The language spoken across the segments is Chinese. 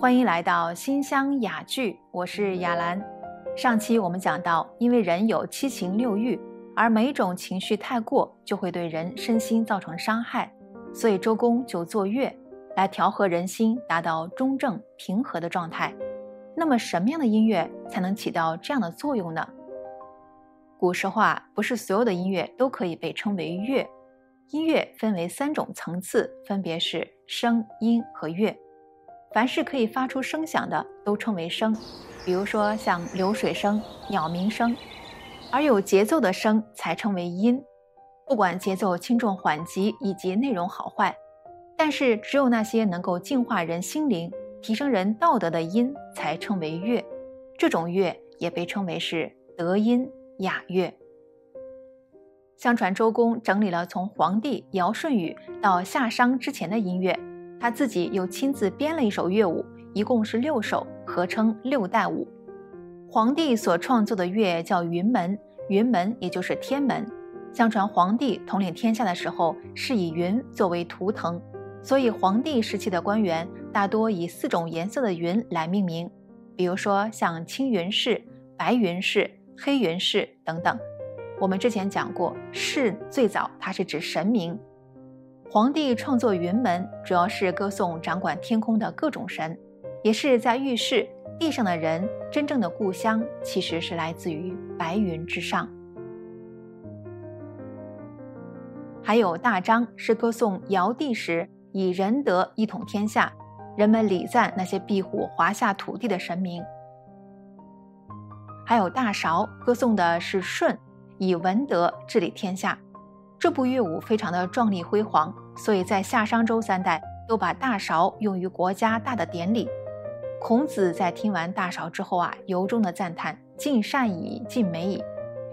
欢迎来到新乡雅聚，我是雅兰。上期我们讲到，因为人有七情六欲，而每种情绪太过就会对人身心造成伤害，所以周公就作乐来调和人心，达到中正平和的状态。那么，什么样的音乐才能起到这样的作用呢？古时候啊，不是所有的音乐都可以被称为乐。音乐分为三种层次，分别是声、音和乐。凡是可以发出声响的，都称为声。比如说像流水声、鸟鸣声，而有节奏的声才称为音。不管节奏轻重缓急以及内容好坏，但是只有那些能够净化人心灵、提升人道德的音，才称为乐。这种乐也被称为是德音雅乐。相传周公整理了从黄帝尧舜禹到夏商之前的音乐，他自己又亲自编了一首乐舞，一共是六首，合称六代舞。黄帝所创作的乐叫云门，云门也就是天门。相传黄帝统领天下的时候是以云作为图腾，所以黄帝时期的官员大多以四种颜色的云来命名，比如说像青云氏、白云氏、黑云氏等等。我们之前讲过，氏最早它是指神明。皇帝创作云门，主要是歌颂掌管天空的各种神，也是在预示地上的人真正的故乡其实是来自于白云之上。还有大章，是歌颂尧帝时以仁德一统天下，人们礼赞那些庇护华夏土地的神明。还有大韶，歌颂的是舜。以文德治理天下，这部乐舞非常的壮丽辉煌，所以在夏商周三代都把大韶用于国家大的典礼。孔子在听完大韶之后啊，由衷的赞叹：“尽善矣，尽美矣。”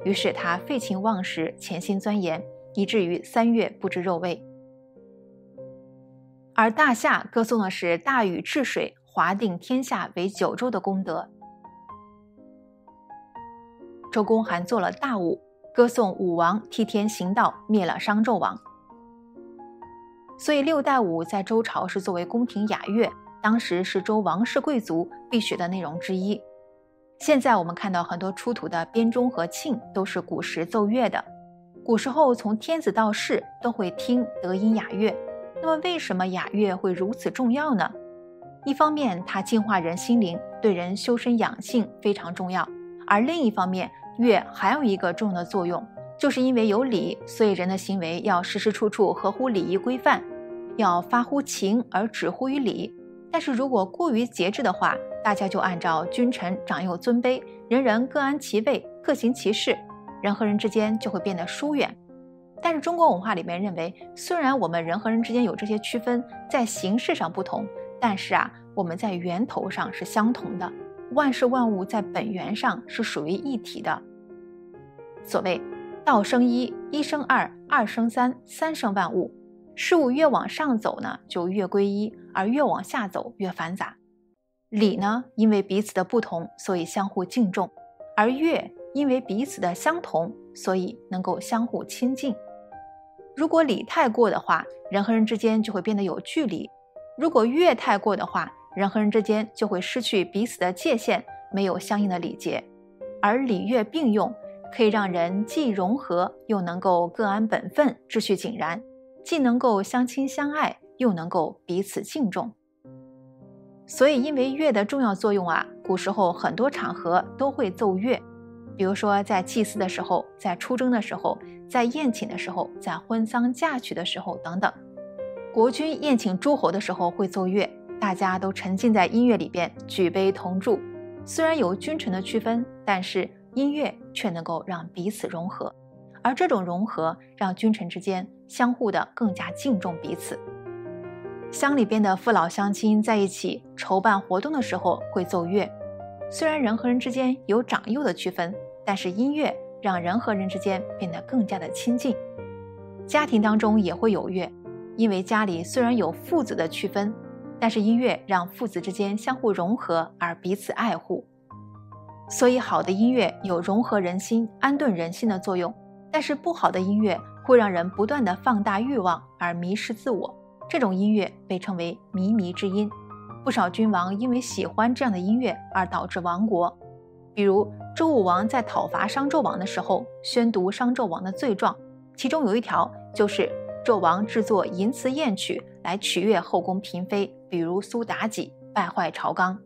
于是他废寝忘食，潜心钻研，以至于三月不知肉味。而大夏歌颂的是大禹治水，划定天下为九州的功德。周公还做了大舞。歌颂武王替天行道，灭了商纣王。所以六代舞在周朝是作为宫廷雅乐，当时是周王室贵族必学的内容之一。现在我们看到很多出土的编钟和磬都是古时奏乐的。古时候从天子到士都会听德音雅乐。那么为什么雅乐会如此重要呢？一方面它净化人心灵，对人修身养性非常重要；而另一方面，乐还有一个重要的作用，就是因为有礼，所以人的行为要时时处处合乎礼仪规范，要发乎情而止乎于礼。但是如果过于节制的话，大家就按照君臣长幼尊卑，人人各安其位，各行其事，人和人之间就会变得疏远。但是中国文化里面认为，虽然我们人和人之间有这些区分，在形式上不同，但是啊，我们在源头上是相同的。万事万物在本源上是属于一体的。所谓“道生一，一生二，二生三，三生万物”。事物越往上走呢，就越归一；而越往下走，越繁杂。礼呢，因为彼此的不同，所以相互敬重；而乐因为彼此的相同，所以能够相互亲近。如果礼太过的话，人和人之间就会变得有距离；如果乐太过的话，人和人之间就会失去彼此的界限，没有相应的礼节，而礼乐并用，可以让人既融合，又能够各安本分，秩序井然；既能够相亲相爱，又能够彼此敬重。所以，因为乐的重要作用啊，古时候很多场合都会奏乐，比如说在祭祀的时候，在出征的时候，在宴请的时候，在婚丧嫁娶的时候等等。国君宴请诸侯的时候会奏乐。大家都沉浸在音乐里边，举杯同祝。虽然有君臣的区分，但是音乐却能够让彼此融合，而这种融合让君臣之间相互的更加敬重彼此。乡里边的父老乡亲在一起筹办活动的时候会奏乐，虽然人和人之间有长幼的区分，但是音乐让人和人之间变得更加的亲近。家庭当中也会有乐，因为家里虽然有父子的区分。但是音乐让父子之间相互融合而彼此爱护，所以好的音乐有融合人心、安顿人心的作用。但是不好的音乐会让人不断的放大欲望而迷失自我，这种音乐被称为靡靡之音。不少君王因为喜欢这样的音乐而导致亡国。比如周武王在讨伐商纣王的时候，宣读商纣王的罪状，其中有一条就是纣王制作淫词艳曲来取悦后宫嫔妃，比如苏妲己，败坏朝纲。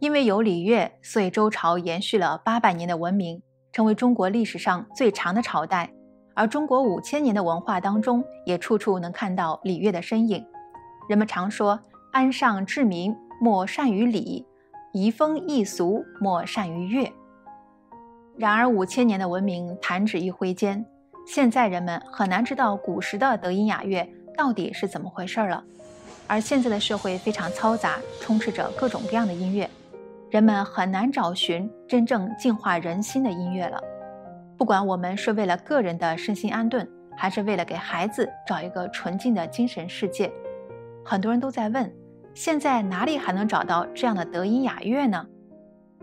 因为有礼乐，所以周朝延续了八百年的文明，成为中国历史上最长的朝代。而中国五千年的文化当中，也处处能看到礼乐的身影。人们常说：“安上治民，莫善于礼；移风易俗，莫善于乐。”然而五千年的文明弹指一挥间，现在人们很难知道古时的德音雅乐到底是怎么回事了。而现在的社会非常嘈杂，充斥着各种各样的音乐。人们很难找寻真正净化人心的音乐了。不管我们是为了个人的身心安顿，还是为了给孩子找一个纯净的精神世界，很多人都在问：现在哪里还能找到这样的德音雅乐呢？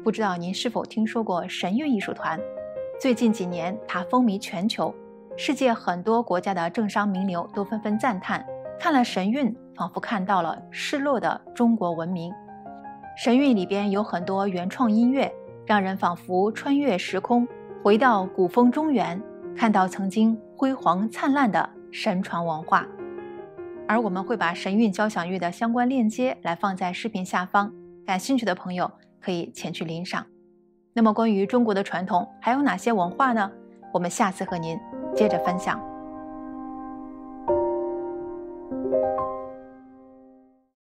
不知道您是否听说过神韵艺术团？最近几年，它风靡全球，世界很多国家的政商名流都纷纷赞叹，看了神韵，仿佛看到了失落的中国文明。神韵里边有很多原创音乐，让人仿佛穿越时空，回到古风中原，看到曾经辉煌灿烂的神传文化。而我们会把神韵交响乐的相关链接来放在视频下方，感兴趣的朋友可以前去领赏。那么，关于中国的传统还有哪些文化呢？我们下次和您接着分享。